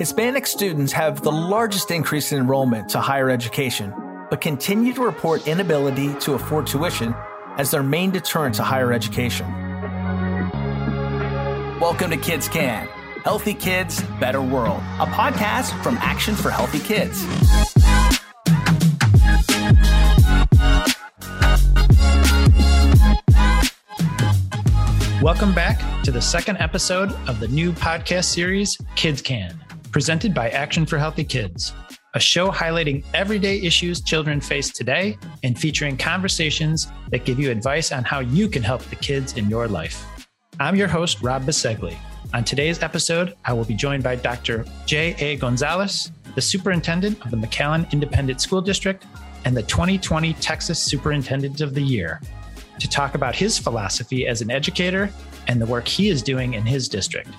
Hispanic students have the largest increase in enrollment to higher education, but continue to report inability to afford tuition as their main deterrent to higher education. Welcome to Kids Can Healthy Kids, Better World, a podcast from Action for Healthy Kids. Welcome back to the second episode of the new podcast series, Kids Can, presented by Action for Healthy Kids, a show highlighting everyday issues children face today and featuring conversations that give you advice on how you can help the kids in your life. I'm your host, Rob Bisceglie. On today's episode, I will be joined by Dr. J.A. Gonzalez, the superintendent of the McAllen Independent School District and the 2020 Texas Superintendent of the Year, to talk about his philosophy as an educator and the work he is doing in his district.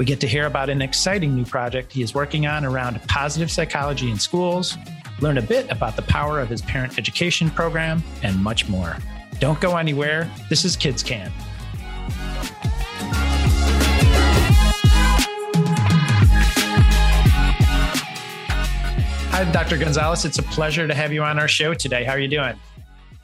We get to hear about an exciting new project he is working on around positive psychology in schools, learn a bit about the power of his parent education program, and much more. Don't go anywhere. This is Kids Can. Hi, Dr. Gonzalez. It's a pleasure to have you on our show today. How are you doing?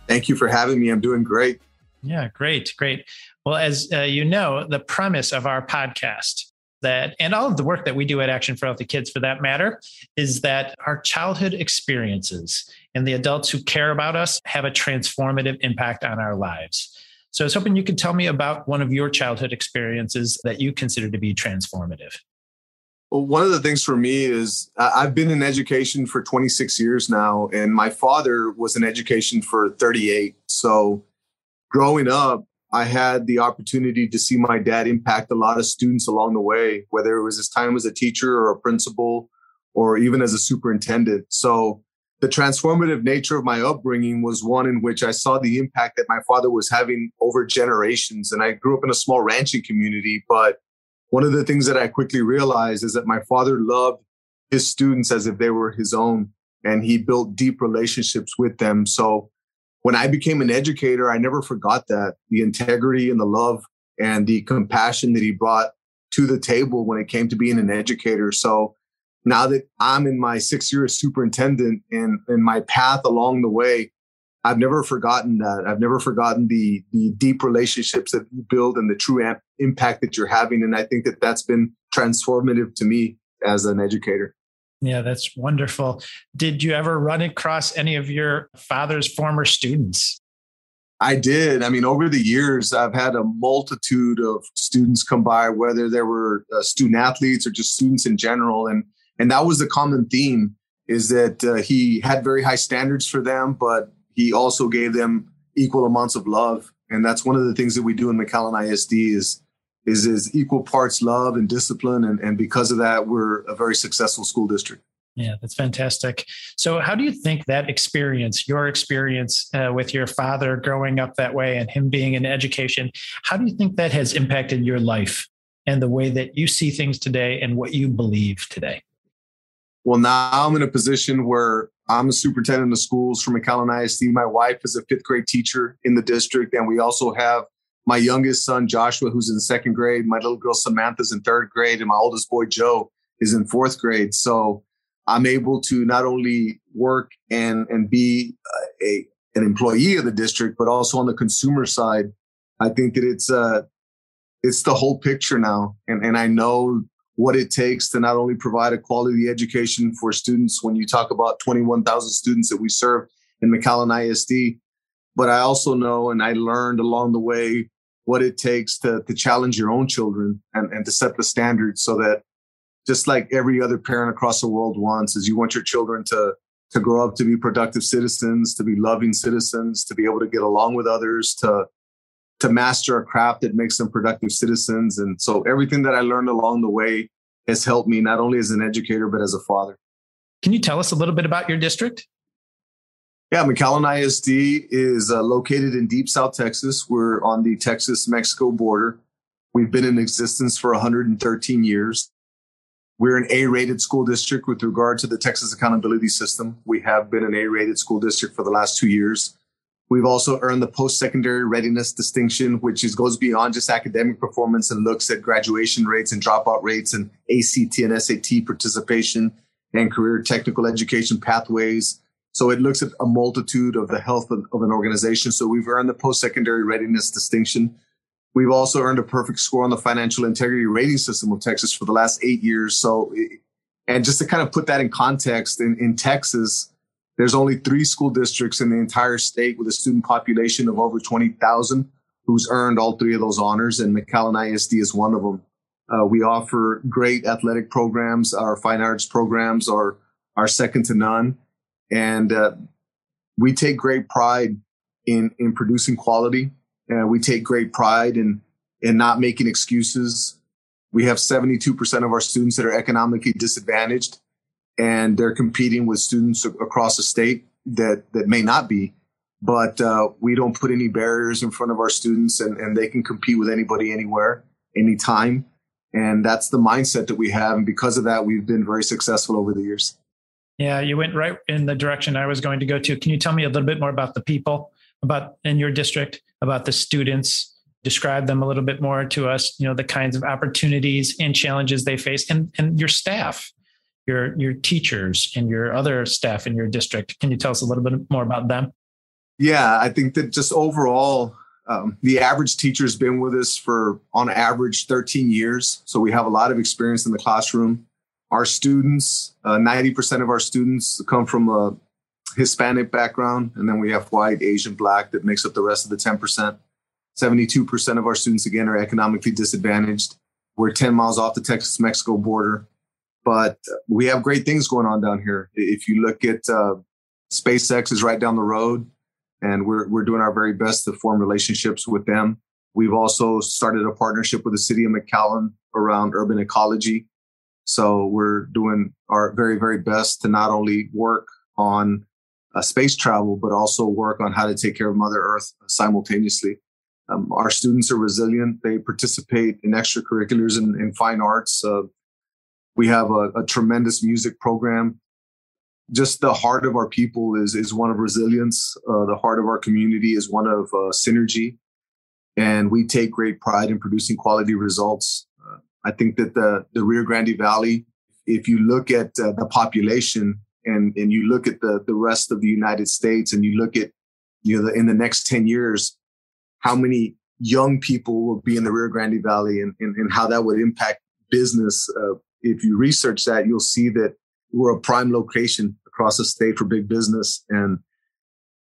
Thank you for having me. I'm doing great. Yeah, great, great. Well, as uh, you know, the premise of our podcast that, and all of the work that we do at Action for Healthy Kids for that matter, is that our childhood experiences and the adults who care about us have a transformative impact on our lives. So I was hoping you could tell me about one of your childhood experiences that you consider to be transformative. Well, one of the things for me is I've been in education for 26 years now, and my father was in education for 38. So growing up, I had the opportunity to see my dad impact a lot of students along the way, whether it was his time as a teacher or a principal or even as a superintendent. So the transformative nature of my upbringing was one in which I saw the impact that my father was having over generations. And I grew up in a small ranching community, but one of the things that I quickly realized is that my father loved his students as if they were his own and he built deep relationships with them. So when I became an educator, I never forgot that the integrity and the love and the compassion that he brought to the table when it came to being an educator. So now that I'm in my sixth year as superintendent and, and my path along the way, I've never forgotten that. I've never forgotten the the deep relationships that you build and the true amp- impact that you're having. And I think that that's been transformative to me as an educator. Yeah, that's wonderful. Did you ever run across any of your father's former students? I did. I mean, over the years, I've had a multitude of students come by, whether they were uh, student athletes or just students in general, and and that was the common theme: is that uh, he had very high standards for them, but he also gave them equal amounts of love. And that's one of the things that we do in McAllen ISD is is is equal parts love and discipline. And, and because of that, we're a very successful school district. Yeah, that's fantastic. So, how do you think that experience, your experience uh, with your father growing up that way and him being in education, how do you think that has impacted your life and the way that you see things today and what you believe today? Well, now I'm in a position where I'm a superintendent of schools for McAllen ISD. My wife is a fifth grade teacher in the district, and we also have my youngest son Joshua, who's in second grade. My little girl Samantha's in third grade, and my oldest boy Joe is in fourth grade. So I'm able to not only work and and be a an employee of the district, but also on the consumer side. I think that it's uh it's the whole picture now, and and I know what it takes to not only provide a quality education for students when you talk about 21,000 students that we serve in McAllen ISD, but I also know and I learned along the way what it takes to, to challenge your own children and, and to set the standards so that just like every other parent across the world wants is you want your children to to grow up to be productive citizens to be loving citizens to be able to get along with others to to master a craft that makes them productive citizens. And so everything that I learned along the way has helped me not only as an educator, but as a father. Can you tell us a little bit about your district? Yeah, McAllen ISD is uh, located in deep South Texas. We're on the Texas Mexico border. We've been in existence for 113 years. We're an A rated school district with regard to the Texas accountability system. We have been an A rated school district for the last two years. We've also earned the post-secondary readiness distinction, which is, goes beyond just academic performance and looks at graduation rates and dropout rates and ACT and SAT participation and career technical education pathways. So it looks at a multitude of the health of, of an organization. So we've earned the post-secondary readiness distinction. We've also earned a perfect score on the financial integrity rating system of Texas for the last eight years. So, and just to kind of put that in context, in, in Texas, there's only three school districts in the entire state with a student population of over 20,000 who's earned all three of those honors, and McAllen ISD is one of them. Uh, we offer great athletic programs. Our fine arts programs are are second to none, and uh, we take great pride in in producing quality. Uh, we take great pride in in not making excuses. We have 72% of our students that are economically disadvantaged and they're competing with students across the state that that may not be but uh, we don't put any barriers in front of our students and, and they can compete with anybody anywhere anytime and that's the mindset that we have and because of that we've been very successful over the years yeah you went right in the direction i was going to go to can you tell me a little bit more about the people about in your district about the students describe them a little bit more to us you know the kinds of opportunities and challenges they face and and your staff your your teachers and your other staff in your district. Can you tell us a little bit more about them? Yeah, I think that just overall, um, the average teacher's been with us for on average 13 years. So we have a lot of experience in the classroom. Our students, uh, 90% of our students come from a Hispanic background, and then we have white, Asian, black that makes up the rest of the 10%. 72% of our students, again, are economically disadvantaged. We're 10 miles off the Texas Mexico border. But we have great things going on down here. If you look at uh, SpaceX is right down the road, and we're we're doing our very best to form relationships with them. We've also started a partnership with the city of McAllen around urban ecology. So we're doing our very very best to not only work on uh, space travel, but also work on how to take care of Mother Earth simultaneously. Um, our students are resilient. They participate in extracurriculars and in, in fine arts. Uh, we have a, a tremendous music program. Just the heart of our people is is one of resilience. Uh, the heart of our community is one of uh, synergy, and we take great pride in producing quality results. I think that the the Rio Grande Valley, if you look at uh, the population and and you look at the the rest of the United States, and you look at you know the, in the next ten years, how many young people will be in the Rio Grande Valley, and and, and how that would impact business uh, if you research that, you'll see that we're a prime location across the state for big business. And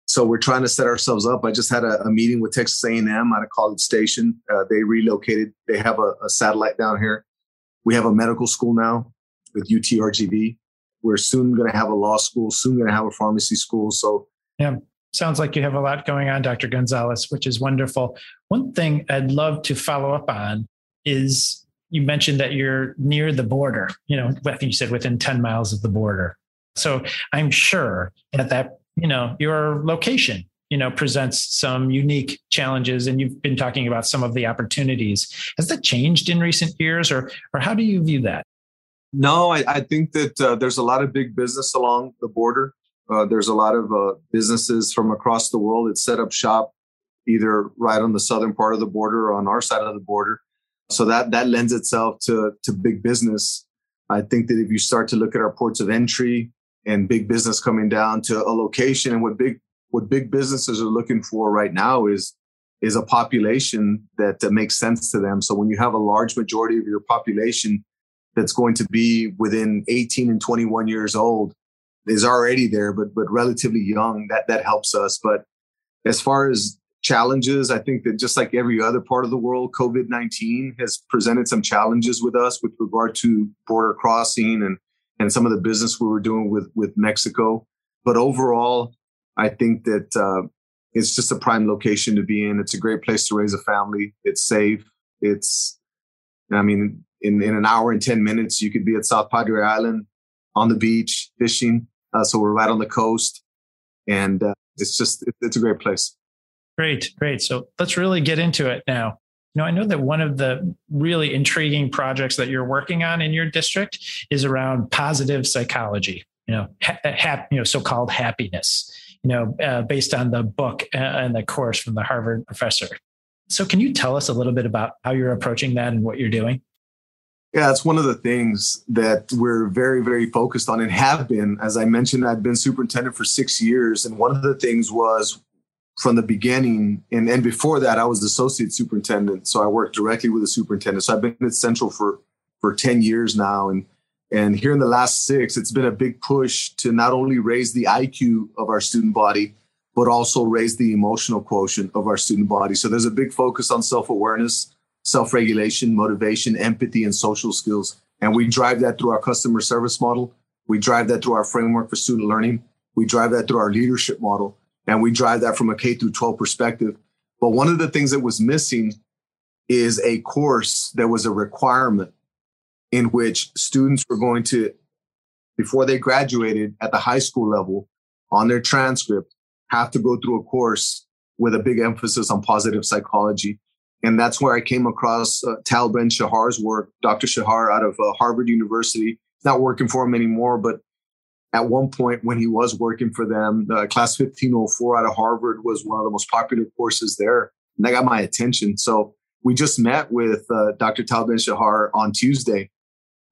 so we're trying to set ourselves up. I just had a, a meeting with Texas A&M at a College Station. Uh, they relocated. They have a, a, satellite down here. We have a medical school now with UTRGV. We're soon going to have a law school, soon going to have a pharmacy school. So yeah, sounds like you have a lot going on, Dr. Gonzalez, which is wonderful. One thing I'd love to follow up on is you mentioned that you're near the border, you know, I think you said within 10 miles of the border. So I'm sure that that, you know, your location, you know, presents some unique challenges and you've been talking about some of the opportunities. Has that changed in recent years or or how do you view that? No, I, I think that uh, there's a lot of big business along the border. Uh, there's a lot of uh, businesses from across the world that set up shop either right on the southern part of the border or on our side of the border. So that that lends itself to to big business. I think that if you start to look at our ports of entry and big business coming down to a location and what big what big businesses are looking for right now is is a population that, that makes sense to them. So when you have a large majority of your population that's going to be within 18 and 21 years old is already there, but but relatively young, that that helps us. But as far as challenges. I think that just like every other part of the world, COVID 19 has presented some challenges with us with regard to border crossing and, and some of the business we were doing with, with Mexico. But overall, I think that uh, it's just a prime location to be in. It's a great place to raise a family. It's safe. It's, I mean, in, in an hour and 10 minutes, you could be at South Padre Island on the beach fishing. Uh, so we're right on the coast. And uh, it's just, it, it's a great place. Great, great. So let's really get into it now. You know, I know that one of the really intriguing projects that you're working on in your district is around positive psychology. You know, ha- ha- you know, so-called happiness. you know, uh, based on the book and the course from the Harvard professor. So, can you tell us a little bit about how you're approaching that and what you're doing? Yeah, it's one of the things that we're very, very focused on and have been. As I mentioned, I've been superintendent for six years. And one of the things was from the beginning, and, and before that, I was associate superintendent. So I worked directly with the superintendent. So I've been at Central for, for 10 years now. And, and here in the last six, it's been a big push to not only raise the IQ of our student body, but also raise the emotional quotient of our student body. So there's a big focus on self awareness self regulation, motivation, empathy, and social skills. And we drive that through our customer service model. We drive that through our framework for student learning. We drive that through our leadership model. And we drive that from a K through 12 perspective. But one of the things that was missing is a course that was a requirement in which students were going to, before they graduated at the high school level on their transcript, have to go through a course with a big emphasis on positive psychology and that's where I came across uh, Tal Ben Shahar's work, Dr. Shahar out of uh, Harvard University. Not working for him anymore, but at one point when he was working for them, uh, class 1504 out of Harvard was one of the most popular courses there. And that got my attention. So we just met with uh, Dr. Tal Ben Shahar on Tuesday,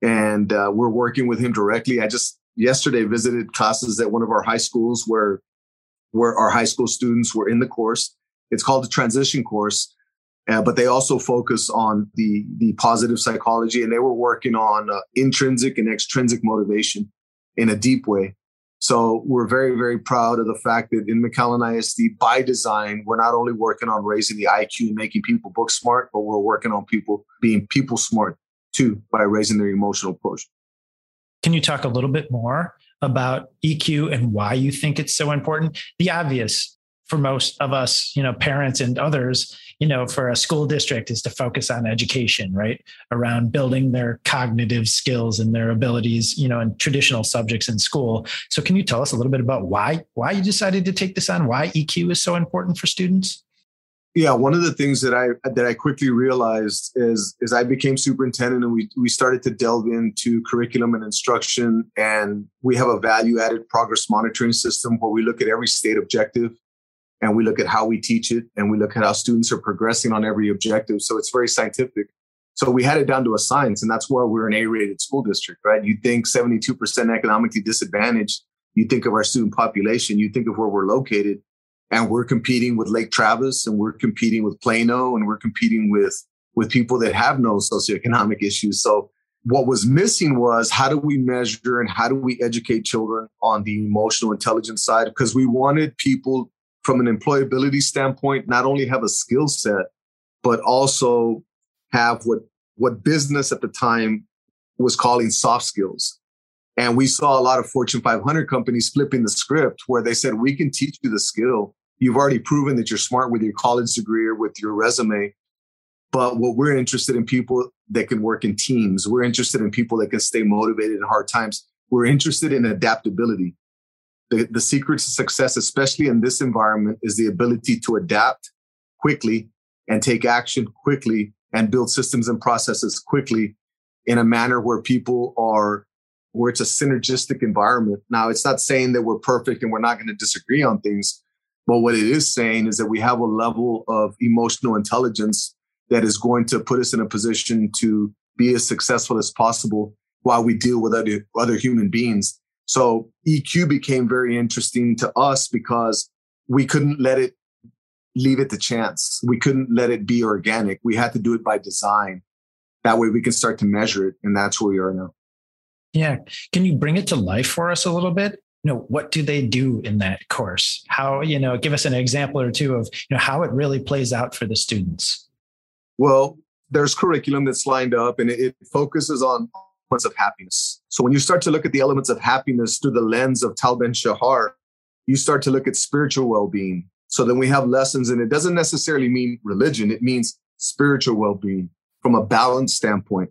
and uh, we're working with him directly. I just yesterday visited classes at one of our high schools where where our high school students were in the course. It's called the transition course uh, but they also focus on the the positive psychology, and they were working on uh, intrinsic and extrinsic motivation in a deep way. So we're very very proud of the fact that in McAllen ISD, by design, we're not only working on raising the IQ and making people book smart, but we're working on people being people smart too by raising their emotional push. Can you talk a little bit more about EQ and why you think it's so important? The obvious for most of us, you know, parents and others, you know, for a school district is to focus on education, right? Around building their cognitive skills and their abilities, you know, in traditional subjects in school. So can you tell us a little bit about why why you decided to take this on? Why EQ is so important for students? Yeah, one of the things that I that I quickly realized is is I became superintendent and we we started to delve into curriculum and instruction and we have a value added progress monitoring system where we look at every state objective and we look at how we teach it and we look at how students are progressing on every objective. So it's very scientific. So we had it down to a science, and that's why we're an A-rated school district, right? You think 72% economically disadvantaged. You think of our student population. You think of where we're located, and we're competing with Lake Travis, and we're competing with Plano, and we're competing with with people that have no socioeconomic issues. So what was missing was how do we measure and how do we educate children on the emotional intelligence side? Because we wanted people from an employability standpoint, not only have a skill set, but also have what what business at the time was calling soft skills. And we saw a lot of Fortune 500 companies flipping the script where they said, we can teach you the skill. You've already proven that you're smart with your college degree or with your resume. But what we're interested in people that can work in teams. We're interested in people that can stay motivated in hard times. We're interested in adaptability the, the secret to success, especially in this environment, is the ability to adapt quickly and take action quickly and build systems and processes quickly in a manner where people are where it's a synergistic environment. Now, it's not saying that we're perfect and we're not going to disagree on things, but what it is saying is that we have a level of emotional intelligence that is going to put us in a position to be as successful as possible while we deal with other, other human beings. So EQ became very interesting to us because we couldn't let it leave it to chance. We couldn't let it be organic. We had to do it by design. That way we can start to measure it. And that's where we are now. Yeah. Can you bring it to life for us a little bit? You know, what do they do in that course? How, you know, give us an example or two of, you know, how it really plays out for the students. Well, there's curriculum that's lined up and it, it focuses on elements of happiness. So when you start to look at the elements of happiness through the lens of Tal Ben Shahar, you start to look at spiritual well-being. So then we have lessons, and it doesn't necessarily mean religion. It means spiritual well-being from a balanced standpoint.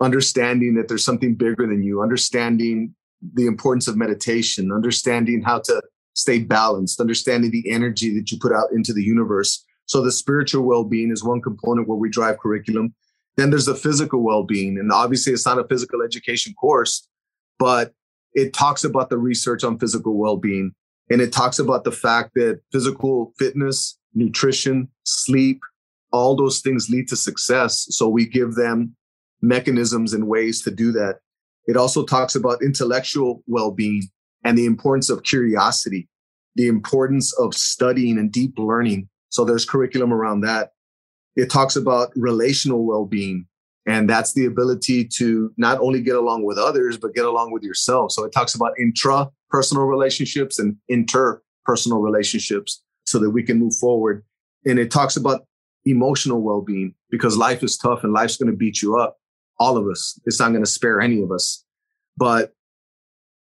Understanding that there's something bigger than you, understanding the importance of meditation, understanding how to stay balanced, understanding the energy that you put out into the universe. So the spiritual well-being is one component where we drive curriculum. Then there's the physical well being. And obviously, it's not a physical education course, but it talks about the research on physical well being. And it talks about the fact that physical fitness, nutrition, sleep, all those things lead to success. So we give them mechanisms and ways to do that. It also talks about intellectual well being and the importance of curiosity, the importance of studying and deep learning. So there's curriculum around that. It talks about relational well being, and that's the ability to not only get along with others, but get along with yourself. So it talks about intra-personal relationships and interpersonal relationships so that we can move forward. And it talks about emotional well-being because life is tough and life's going to beat you up. All of us. It's not going to spare any of us. But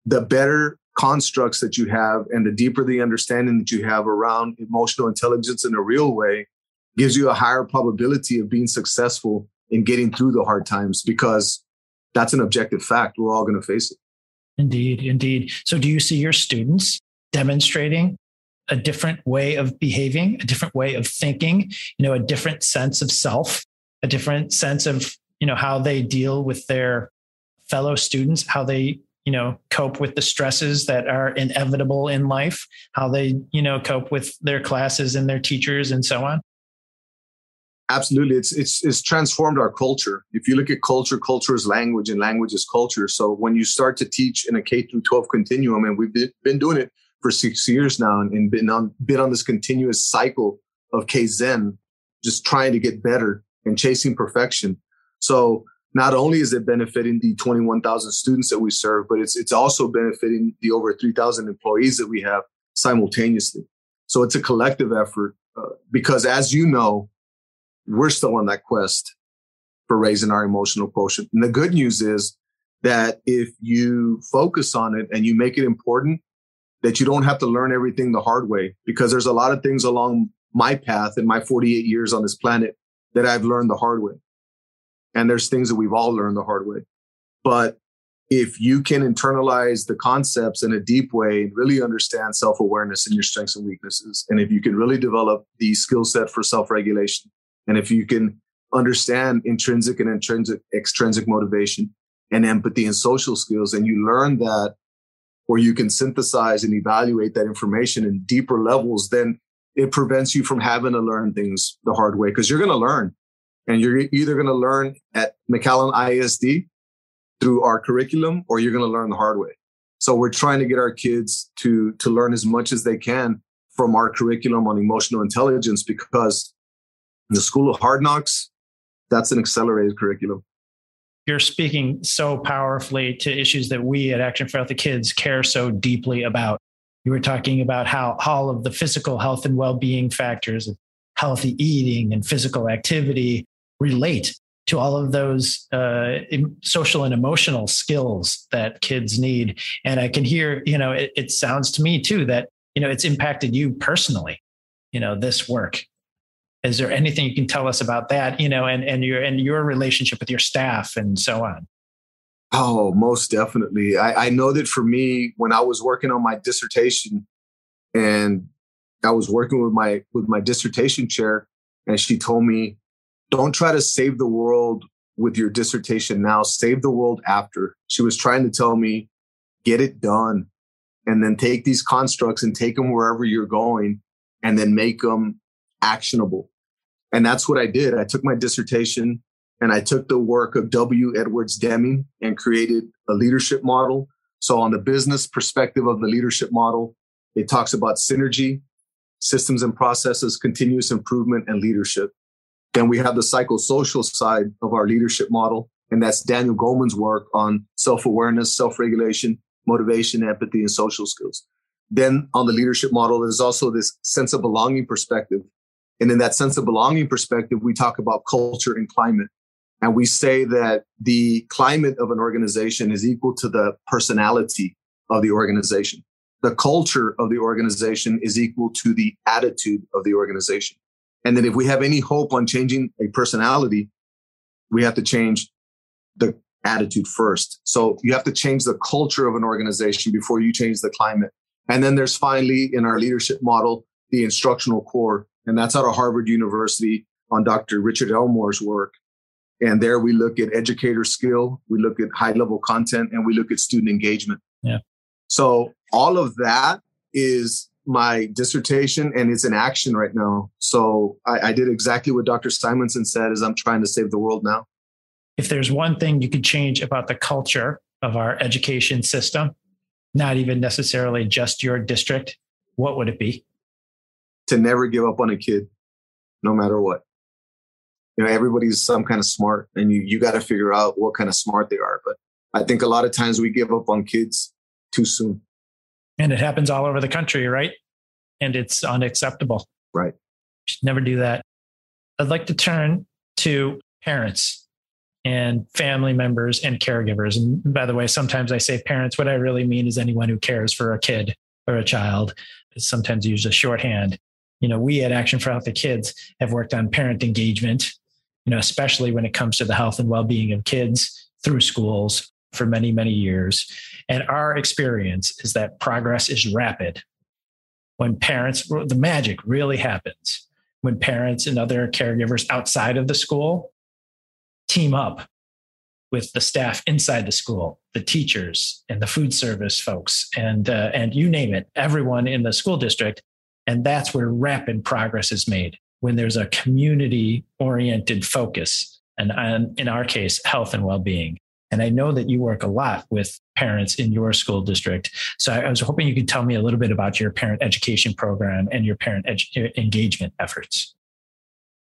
the better constructs that you have and the deeper the understanding that you have around emotional intelligence in a real way gives you a higher probability of being successful in getting through the hard times because that's an objective fact. We're all going to face it. Indeed, indeed. So, do you see your students demonstrating a different way of behaving, a different way of thinking, you know, a different sense of self, a different sense of, you know, how they deal with their fellow students, how they you know cope with the stresses that are inevitable in life how they you know cope with their classes and their teachers and so on absolutely. It's it's it's transformed our culture. If you look at culture culture is language and language is culture. So when you start to teach in a k through 12 continuum and we've been doing it for six years now and, been on been on this continuous cycle of kaizen just trying to get better and chasing perfection. So not only is it benefiting the 21,000 students that we serve, but it's, it's also benefiting the over 3,000 employees that we have simultaneously. So it's a collective effort uh, because as you know, we're still on that quest for raising our emotional quotient. And the good news is that if you focus on it and you make it important, that you don't have to learn everything the hard way because there's a lot of things along my path in my 48 years on this planet that I've learned the hard way. And there's things that we've all learned the hard way. But if you can internalize the concepts in a deep way and really understand self awareness and your strengths and weaknesses, and if you can really develop the skill set for self regulation, and if you can understand intrinsic and intrinsic, extrinsic motivation and empathy and social skills, and you learn that, or you can synthesize and evaluate that information in deeper levels, then it prevents you from having to learn things the hard way because you're going to learn and you're either going to learn at McAllen ISD through our curriculum or you're going to learn the hard way. So we're trying to get our kids to, to learn as much as they can from our curriculum on emotional intelligence because the school of hard knocks, that's an accelerated curriculum. You're speaking so powerfully to issues that we at Action for Healthy Kids care so deeply about. You were talking about how all of the physical health and well-being factors of healthy eating and physical activity relate to all of those uh, social and emotional skills that kids need. And I can hear, you know, it, it sounds to me too that, you know, it's impacted you personally, you know, this work. Is there anything you can tell us about that, you know, and, and your, and your relationship with your staff and so on? Oh, most definitely. I, I know that for me, when I was working on my dissertation and I was working with my, with my dissertation chair and she told me, don't try to save the world with your dissertation now, save the world after. She was trying to tell me, get it done and then take these constructs and take them wherever you're going and then make them actionable. And that's what I did. I took my dissertation and I took the work of W. Edwards Deming and created a leadership model. So on the business perspective of the leadership model, it talks about synergy, systems and processes, continuous improvement and leadership. Then we have the psychosocial side of our leadership model. And that's Daniel Goleman's work on self-awareness, self-regulation, motivation, empathy, and social skills. Then on the leadership model, there's also this sense of belonging perspective. And in that sense of belonging perspective, we talk about culture and climate. And we say that the climate of an organization is equal to the personality of the organization. The culture of the organization is equal to the attitude of the organization. And then if we have any hope on changing a personality, we have to change the attitude first. So you have to change the culture of an organization before you change the climate. And then there's finally in our leadership model, the instructional core. And that's out of Harvard University on Dr. Richard Elmore's work. And there we look at educator skill, we look at high level content, and we look at student engagement. Yeah. So all of that is my dissertation and it's in action right now. So I, I did exactly what Dr. Simonson said is I'm trying to save the world now. If there's one thing you could change about the culture of our education system, not even necessarily just your district, what would it be? To never give up on a kid, no matter what. You know, everybody's some kind of smart and you, you got to figure out what kind of smart they are. But I think a lot of times we give up on kids too soon. And it happens all over the country, right? And it's unacceptable. Right. Should never do that. I'd like to turn to parents and family members and caregivers. And by the way, sometimes I say parents. What I really mean is anyone who cares for a kid or a child. Is sometimes use a shorthand. You know, we at Action for Healthy Kids have worked on parent engagement, you know, especially when it comes to the health and well-being of kids through schools for many, many years. And our experience is that progress is rapid when parents, the magic really happens when parents and other caregivers outside of the school team up with the staff inside the school, the teachers and the food service folks, and uh, and you name it, everyone in the school district, and that's where rapid progress is made when there's a community oriented focus, and, in our case, health and well being. And I know that you work a lot with parents in your school district. So I was hoping you could tell me a little bit about your parent education program and your parent edu- engagement efforts.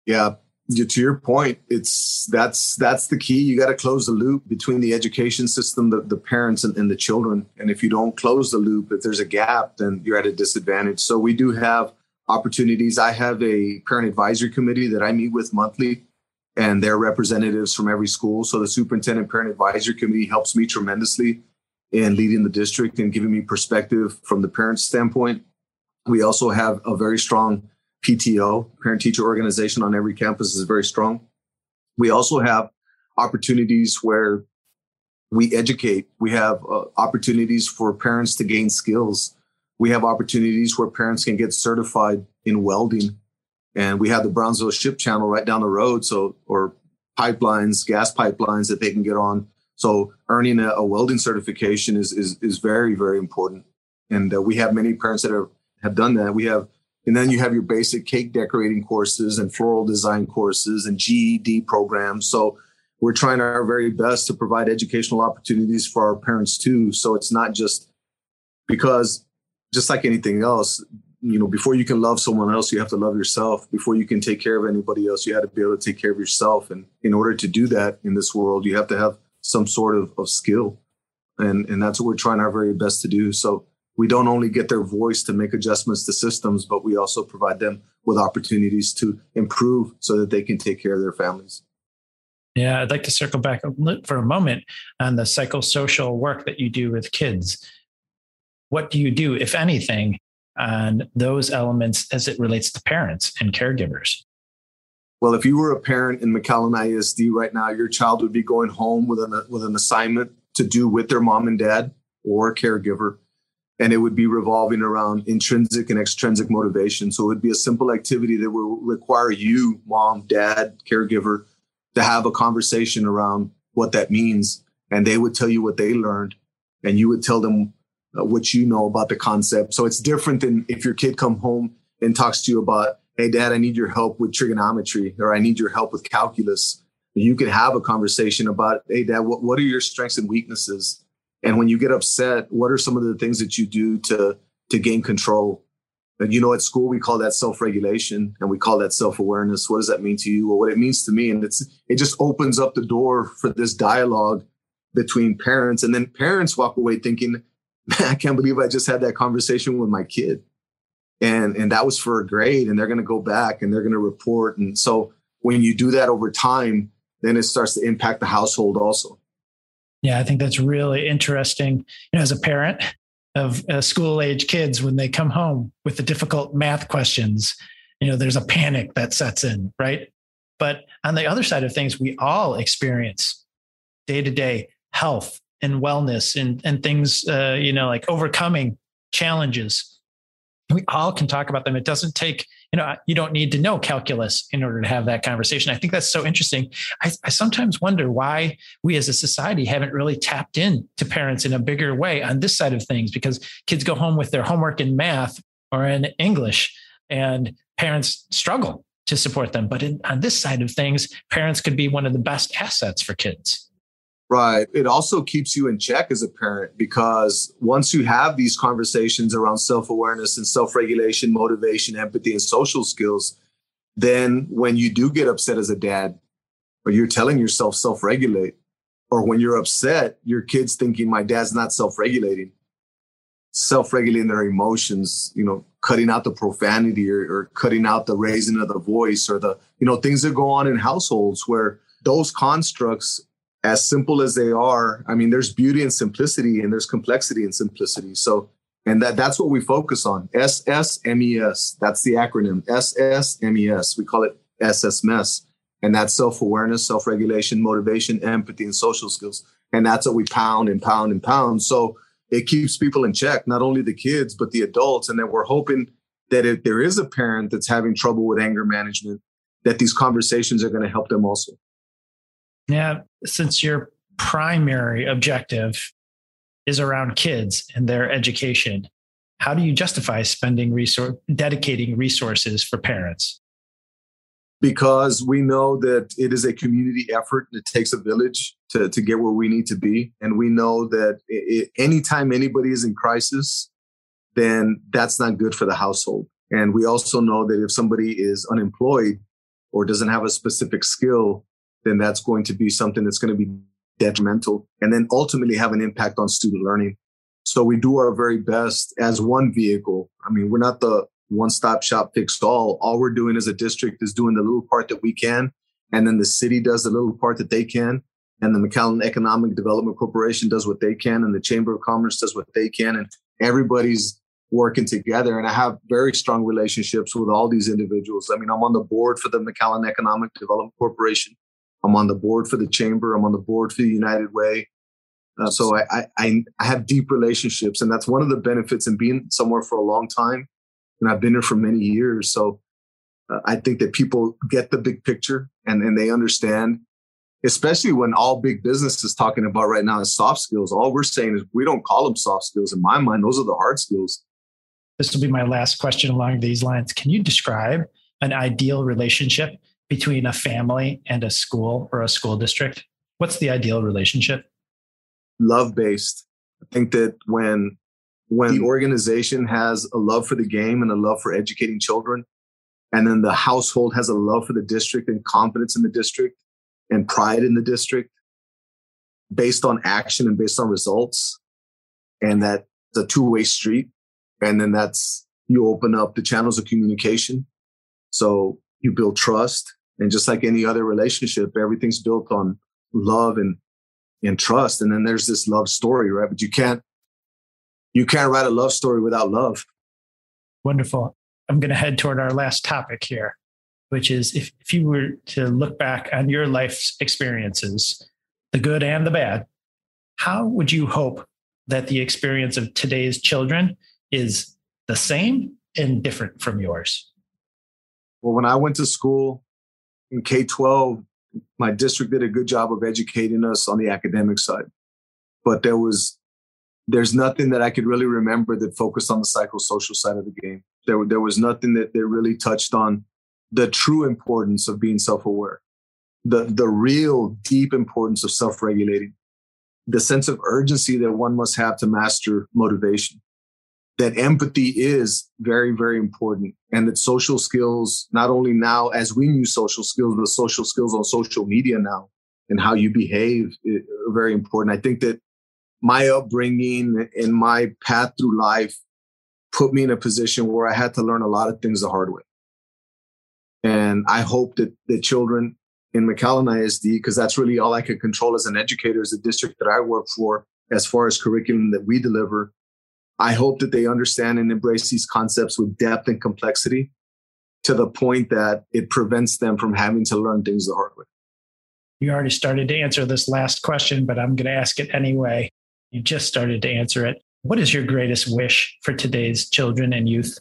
Yeah, to your point, it's that's that's the key. You got to close the loop between the education system, the, the parents, and, and the children. And if you don't close the loop, if there's a gap, then you're at a disadvantage. So we do have opportunities. I have a parent advisory committee that I meet with monthly and they're representatives from every school. So the superintendent parent advisory committee helps me tremendously in leading the district and giving me perspective from the parents' standpoint. We also have a very strong PTO, parent teacher organization on every campus is very strong. We also have opportunities where we educate. We have uh, opportunities for parents to gain skills. We have opportunities where parents can get certified in welding and we have the Brownsville ship channel right down the road. So, or pipelines, gas pipelines that they can get on. So earning a, a welding certification is, is, is very, very important. And uh, we have many parents that are, have done that. We have, and then you have your basic cake decorating courses and floral design courses and GED programs. So we're trying our very best to provide educational opportunities for our parents too. So it's not just because just like anything else, you know, before you can love someone else, you have to love yourself. Before you can take care of anybody else, you have to be able to take care of yourself. And in order to do that in this world, you have to have some sort of, of skill. And, and that's what we're trying our very best to do. So we don't only get their voice to make adjustments to systems, but we also provide them with opportunities to improve so that they can take care of their families. Yeah, I'd like to circle back for a moment on the psychosocial work that you do with kids. What do you do, if anything, on those elements as it relates to parents and caregivers? Well, if you were a parent in McAllen ISD right now, your child would be going home with an, with an assignment to do with their mom and dad or a caregiver. And it would be revolving around intrinsic and extrinsic motivation. So it would be a simple activity that will require you, mom, dad, caregiver, to have a conversation around what that means. And they would tell you what they learned. And you would tell them uh, what you know about the concept. So it's different than if your kid come home and talks to you about, "Hey, Dad, I need your help with trigonometry," or "I need your help with calculus." You can have a conversation about, "Hey, Dad, what, what are your strengths and weaknesses?" And when you get upset, what are some of the things that you do to to gain control? And you know, at school we call that self-regulation and we call that self-awareness. What does that mean to you? Well, what it means to me, and it's it just opens up the door for this dialogue between parents, and then parents walk away thinking, I can't believe I just had that conversation with my kid. And and that was for a grade and they're going to go back and they're going to report and so when you do that over time then it starts to impact the household also. Yeah, I think that's really interesting. You know, as a parent of uh, school age kids, when they come home with the difficult math questions, you know, there's a panic that sets in, right? But on the other side of things, we all experience day to day health and wellness and and things uh, you know like overcoming challenges we all can talk about them it doesn't take you know, you don't need to know calculus in order to have that conversation. I think that's so interesting. I, I sometimes wonder why we as a society haven't really tapped in to parents in a bigger way on this side of things because kids go home with their homework in math or in English and parents struggle to support them. But in, on this side of things, parents could be one of the best assets for kids. Right. It also keeps you in check as a parent because once you have these conversations around self awareness and self regulation, motivation, empathy, and social skills, then when you do get upset as a dad, or you're telling yourself self regulate, or when you're upset, your kid's thinking, my dad's not self regulating, self regulating their emotions, you know, cutting out the profanity or, or cutting out the raising of the voice or the, you know, things that go on in households where those constructs as simple as they are, I mean, there's beauty and simplicity and there's complexity and simplicity. So, and that that's what we focus on. SSMES. That's the acronym. SSMES. We call it SSMES. And that's self-awareness, self-regulation, motivation, empathy, and social skills. And that's what we pound and pound and pound. So it keeps people in check, not only the kids, but the adults. And then we're hoping that if there is a parent that's having trouble with anger management, that these conversations are going to help them also. Yeah, since your primary objective is around kids and their education, how do you justify spending resource dedicating resources for parents? Because we know that it is a community effort. And it takes a village to, to get where we need to be. And we know that it, anytime anybody is in crisis, then that's not good for the household. And we also know that if somebody is unemployed or doesn't have a specific skill, then that's going to be something that's going to be detrimental and then ultimately have an impact on student learning. So we do our very best as one vehicle. I mean, we're not the one stop shop fix all. All we're doing as a district is doing the little part that we can. And then the city does the little part that they can. And the McAllen Economic Development Corporation does what they can. And the Chamber of Commerce does what they can. And everybody's working together. And I have very strong relationships with all these individuals. I mean, I'm on the board for the McAllen Economic Development Corporation. I'm on the board for the chamber. I'm on the board for the United Way. Uh, so I, I, I have deep relationships, and that's one of the benefits in being somewhere for a long time. And I've been here for many years. So uh, I think that people get the big picture and, and they understand, especially when all big business is talking about right now is soft skills. All we're saying is we don't call them soft skills. In my mind, those are the hard skills. This will be my last question along these lines. Can you describe an ideal relationship between a family and a school or a school district? What's the ideal relationship? Love based. I think that when when the organization has a love for the game and a love for educating children, and then the household has a love for the district and confidence in the district and pride in the district based on action and based on results, and that's a two-way street. And then that's you open up the channels of communication. So you build trust and just like any other relationship, everything's built on love and and trust. And then there's this love story, right? But you can't you can't write a love story without love. Wonderful. I'm going to head toward our last topic here, which is if, if you were to look back on your life's experiences, the good and the bad, how would you hope that the experience of today's children is the same and different from yours? Well, when I went to school, in K 12, my district did a good job of educating us on the academic side. But there was, there's nothing that I could really remember that focused on the psychosocial side of the game. There, there was nothing that, that really touched on the true importance of being self aware, the, the real deep importance of self regulating, the sense of urgency that one must have to master motivation that empathy is very, very important and that social skills, not only now as we use social skills, but social skills on social media now and how you behave eh, are very important. I think that my upbringing and my path through life put me in a position where I had to learn a lot of things the hard way. And I hope that the children in McAllen ISD, because that's really all I can control as an educator, as a district that I work for, as far as curriculum that we deliver, I hope that they understand and embrace these concepts with depth and complexity to the point that it prevents them from having to learn things the hard way. You already started to answer this last question, but I'm going to ask it anyway. You just started to answer it. What is your greatest wish for today's children and youth?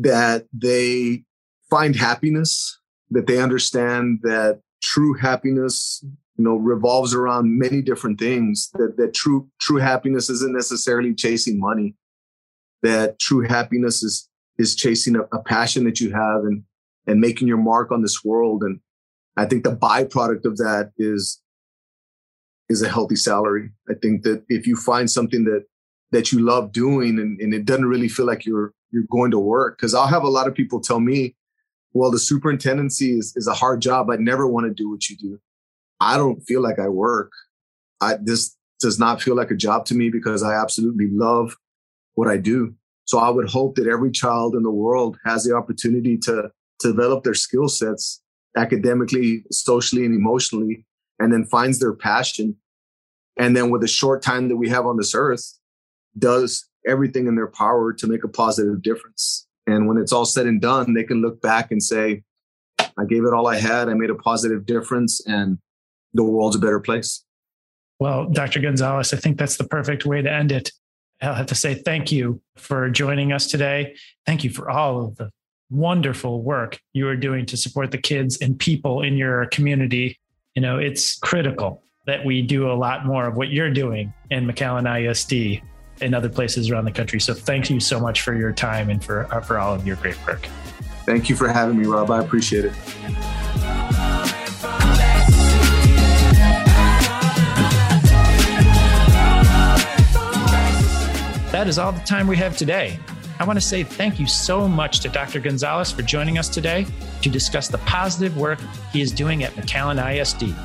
that they find happiness, that they understand that true happiness, you know, revolves around many different things, that, that true, true happiness isn't necessarily chasing money, that true happiness is, is chasing a, a passion that you have and, and making your mark on this world. And I think the byproduct of that is, is a healthy salary. I think that if you find something that, that you love doing and, and it doesn't really feel like you're, you're going to work. Cause I'll have a lot of people tell me, well, the superintendency is, is a hard job. I never want to do what you do. I don't feel like I work. I, this does not feel like a job to me because I absolutely love what I do. So I would hope that every child in the world has the opportunity to, to develop their skill sets academically, socially, and emotionally, and then finds their passion. And then with the short time that we have on this earth, does everything in their power to make a positive difference. And when it's all said and done, they can look back and say, I gave it all I had. I made a positive difference and the world's a better place. Well, Dr. Gonzalez, I think that's the perfect way to end it. I'll have to say thank you for joining us today. Thank you for all of the wonderful work you are doing to support the kids and people in your community. You know, it's critical that we do a lot more of what you're doing in McAllen ISD and other places around the country. So thank you so much for your time and for, uh, for all of your great work. Thank you for having me, Rob. I appreciate it. That is all the time we have today. I want to say thank you so much to Dr. Gonzalez for joining us today to discuss the positive work he is doing at McAllen ISD.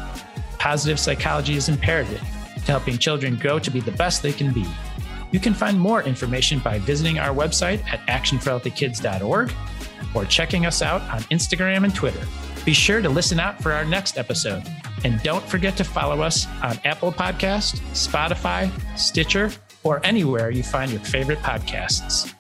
Positive psychology is imperative to helping children grow to be the best they can be. You can find more information by visiting our website at actionforhealthykids.org or checking us out on Instagram and Twitter. Be sure to listen out for our next episode. And don't forget to follow us on Apple Podcast, Spotify, Stitcher, or anywhere you find your favorite podcasts.